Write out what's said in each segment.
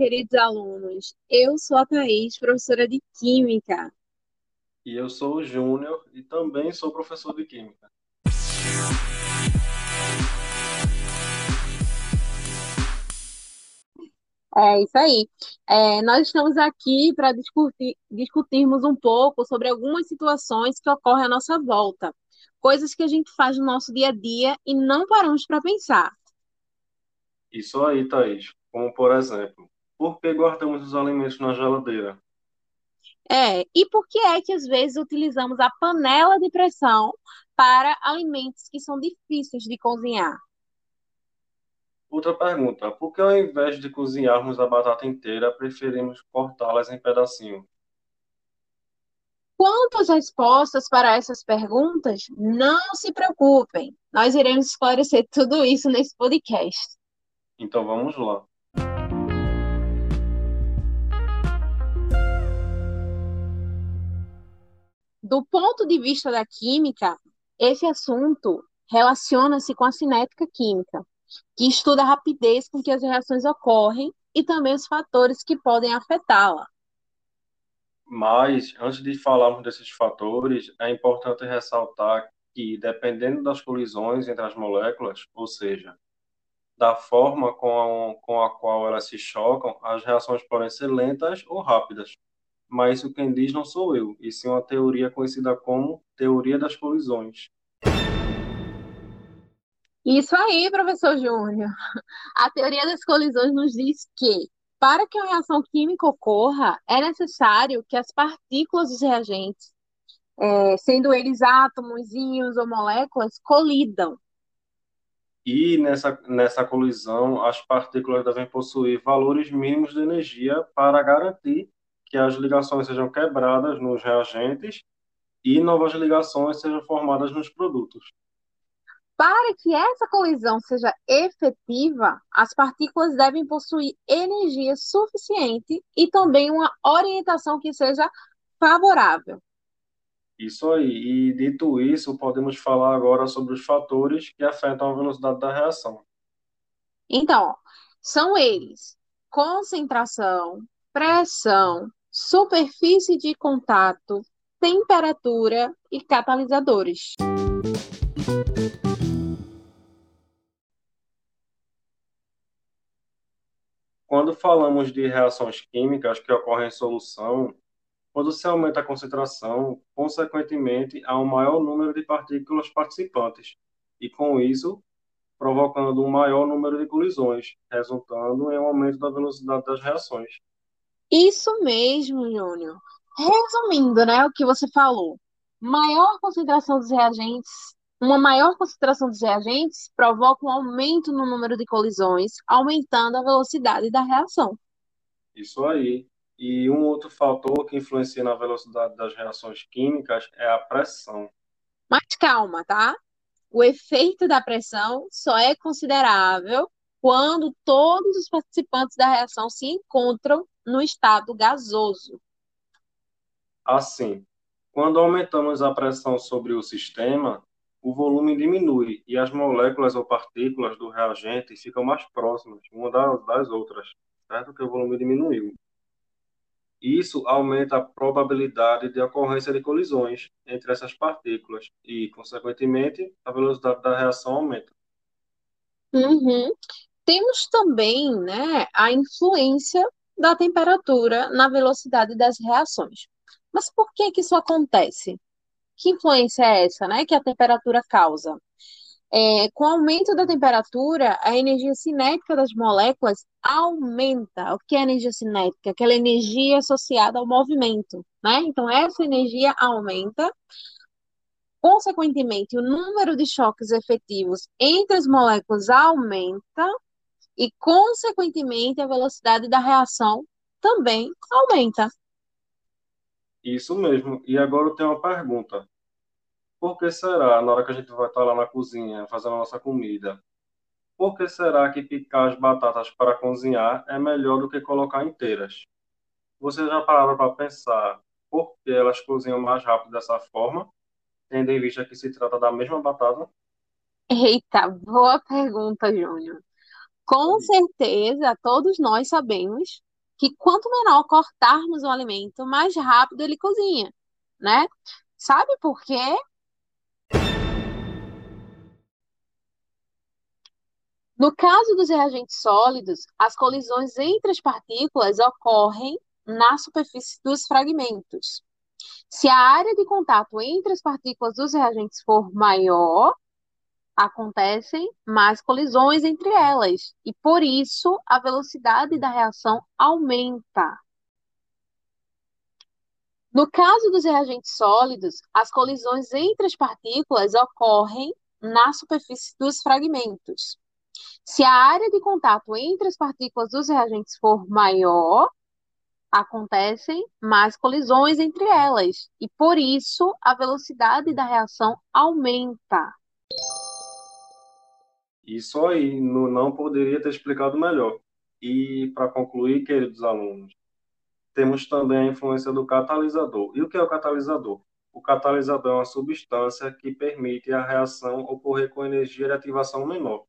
queridos alunos. Eu sou a Thaís, professora de Química. E eu sou o Júnior e também sou professor de Química. É isso aí. É, nós estamos aqui para discutir, discutirmos um pouco sobre algumas situações que ocorrem à nossa volta, coisas que a gente faz no nosso dia a dia e não paramos para pensar. Isso aí, Thaís. Como, por exemplo, por que guardamos os alimentos na geladeira? É, e por que é que às vezes utilizamos a panela de pressão para alimentos que são difíceis de cozinhar? Outra pergunta: por que ao invés de cozinharmos a batata inteira, preferimos cortá-las em pedacinhos? Quanto às respostas para essas perguntas, não se preocupem, nós iremos esclarecer tudo isso nesse podcast. Então vamos lá. Do ponto de vista da química, esse assunto relaciona-se com a cinética química, que estuda a rapidez com que as reações ocorrem e também os fatores que podem afetá-la. Mas, antes de falarmos desses fatores, é importante ressaltar que, dependendo das colisões entre as moléculas, ou seja, da forma com a, com a qual elas se chocam, as reações podem ser lentas ou rápidas. Mas isso quem diz não sou eu, e sim uma teoria conhecida como teoria das colisões. Isso aí, professor Júnior. A teoria das colisões nos diz que, para que uma reação química ocorra, é necessário que as partículas dos reagentes, é, sendo eles átomos, íons ou moléculas, colidam e nessa, nessa colisão, as partículas devem possuir valores mínimos de energia para garantir que as ligações sejam quebradas nos reagentes e novas ligações sejam formadas nos produtos. Para que essa colisão seja efetiva, as partículas devem possuir energia suficiente e também uma orientação que seja favorável. Isso aí. E dito isso, podemos falar agora sobre os fatores que afetam a velocidade da reação. Então, são eles: concentração, pressão, superfície de contato, temperatura e catalisadores. Quando falamos de reações químicas que ocorrem em solução, quando se aumenta a concentração, consequentemente, há um maior número de partículas participantes, e com isso, provocando um maior número de colisões, resultando em um aumento da velocidade das reações. Isso mesmo, Júnior. Resumindo, né, o que você falou, maior concentração dos reagentes, uma maior concentração dos reagentes provoca um aumento no número de colisões, aumentando a velocidade da reação. Isso aí. E um outro fator que influencia na velocidade das reações químicas é a pressão. Mas calma, tá? O efeito da pressão só é considerável quando todos os participantes da reação se encontram no estado gasoso. Assim, quando aumentamos a pressão sobre o sistema, o volume diminui e as moléculas ou partículas do reagente ficam mais próximas uma das outras, certo? Que o volume diminuiu. Isso aumenta a probabilidade de ocorrência de colisões entre essas partículas e, consequentemente, a velocidade da reação aumenta. Uhum. Temos também né, a influência da temperatura na velocidade das reações. Mas por que, que isso acontece? Que influência é essa né, que a temperatura causa? É, com o aumento da temperatura, a energia cinética das moléculas aumenta. O que é energia cinética? Aquela energia associada ao movimento, né? Então, essa energia aumenta. Consequentemente, o número de choques efetivos entre as moléculas aumenta e, consequentemente, a velocidade da reação também aumenta. Isso mesmo. E agora eu tenho uma pergunta. Por que será, na hora que a gente vai estar lá na cozinha fazendo a nossa comida, por que será que picar as batatas para cozinhar é melhor do que colocar inteiras? Vocês já pararam para pensar por que elas cozinham mais rápido dessa forma, tendo em vista que se trata da mesma batata? Eita, boa pergunta, Júnior. Com certeza, todos nós sabemos que quanto menor cortarmos o alimento, mais rápido ele cozinha, né? Sabe por quê? No caso dos reagentes sólidos, as colisões entre as partículas ocorrem na superfície dos fragmentos. Se a área de contato entre as partículas dos reagentes for maior, acontecem mais colisões entre elas, e por isso a velocidade da reação aumenta. No caso dos reagentes sólidos, as colisões entre as partículas ocorrem na superfície dos fragmentos. Se a área de contato entre as partículas dos reagentes for maior, acontecem mais colisões entre elas, e por isso a velocidade da reação aumenta. Isso aí, não poderia ter explicado melhor. E para concluir, queridos alunos, temos também a influência do catalisador. E o que é o catalisador? O catalisador é uma substância que permite a reação ocorrer com energia de ativação menor.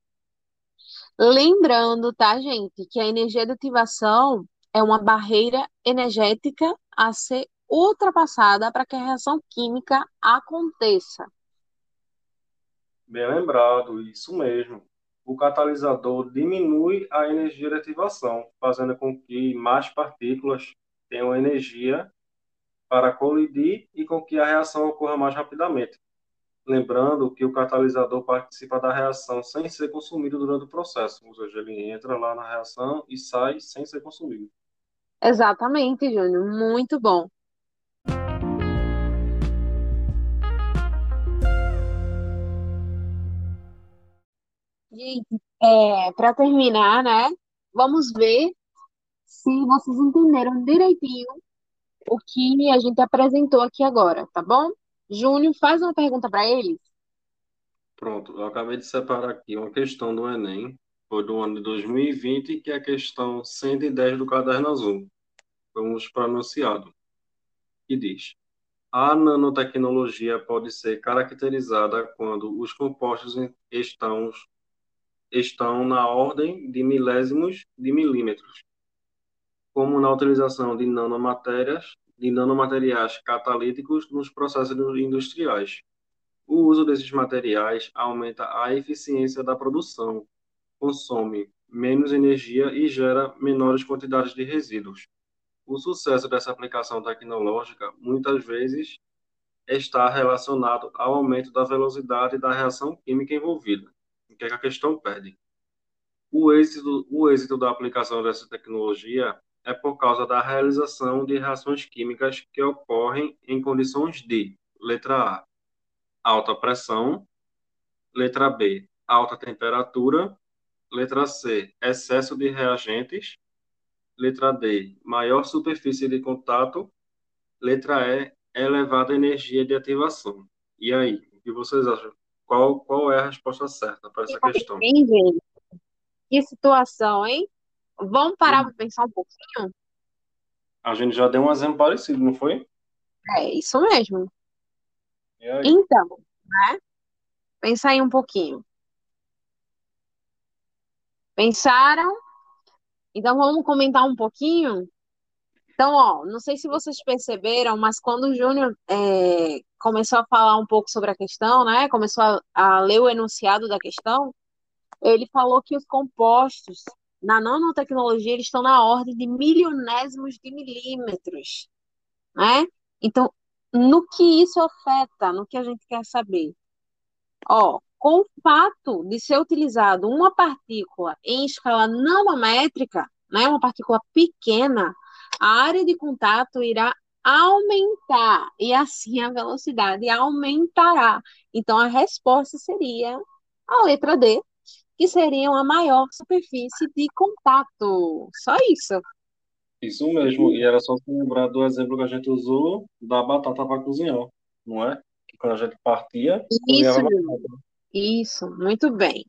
Lembrando, tá, gente, que a energia de ativação é uma barreira energética a ser ultrapassada para que a reação química aconteça. Bem lembrado, isso mesmo. O catalisador diminui a energia de ativação, fazendo com que mais partículas tenham energia para colidir e com que a reação ocorra mais rapidamente lembrando que o catalisador participa da reação sem ser consumido durante o processo, ou seja, ele entra lá na reação e sai sem ser consumido. Exatamente, Júnior, muito bom. Gente, é, para terminar, né? Vamos ver se vocês entenderam direitinho o que a gente apresentou aqui agora, tá bom? Júnior, faz uma pergunta para eles. Pronto, eu acabei de separar aqui uma questão do Enem, foi do ano de 2020, que é a questão 110 do caderno azul. Vamos pronunciado. Que diz: A nanotecnologia pode ser caracterizada quando os compostos estão, estão na ordem de milésimos de milímetros, como na utilização de nanomatérias de nanomateriais catalíticos nos processos industriais. O uso desses materiais aumenta a eficiência da produção, consome menos energia e gera menores quantidades de resíduos. O sucesso dessa aplicação tecnológica muitas vezes está relacionado ao aumento da velocidade da reação química envolvida. O que, é que a questão pede? O êxito, o êxito da aplicação dessa tecnologia é por causa da realização de reações químicas que ocorrem em condições de, letra A, alta pressão, letra B, alta temperatura, letra C, excesso de reagentes, letra D, maior superfície de contato, letra E, elevada energia de ativação. E aí, o que vocês acham? Qual, qual é a resposta certa para essa questão? Que situação, hein? Vamos parar para pensar um pouquinho? A gente já deu um exemplo parecido, não foi? É, isso mesmo. Então, né? Pensar aí um pouquinho. Pensaram? Então vamos comentar um pouquinho? Então, ó, não sei se vocês perceberam, mas quando o Júnior é, começou a falar um pouco sobre a questão, né? Começou a, a ler o enunciado da questão, ele falou que os compostos na nanotecnologia, eles estão na ordem de milionésimos de milímetros, né? Então, no que isso afeta, no que a gente quer saber? Ó, com o fato de ser utilizado uma partícula em escala nanométrica, né, uma partícula pequena, a área de contato irá aumentar e assim a velocidade aumentará. Então a resposta seria a letra D, que seriam a maior superfície de contato. Só isso. Isso mesmo, e era só se lembrar do exemplo que a gente usou da batata para cozinhar, não é? Que quando a gente partia, isso, isso, muito bem.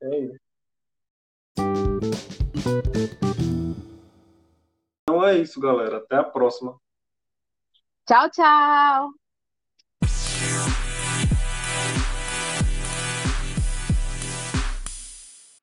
É isso. Então é isso, galera. Até a próxima. Tchau, tchau.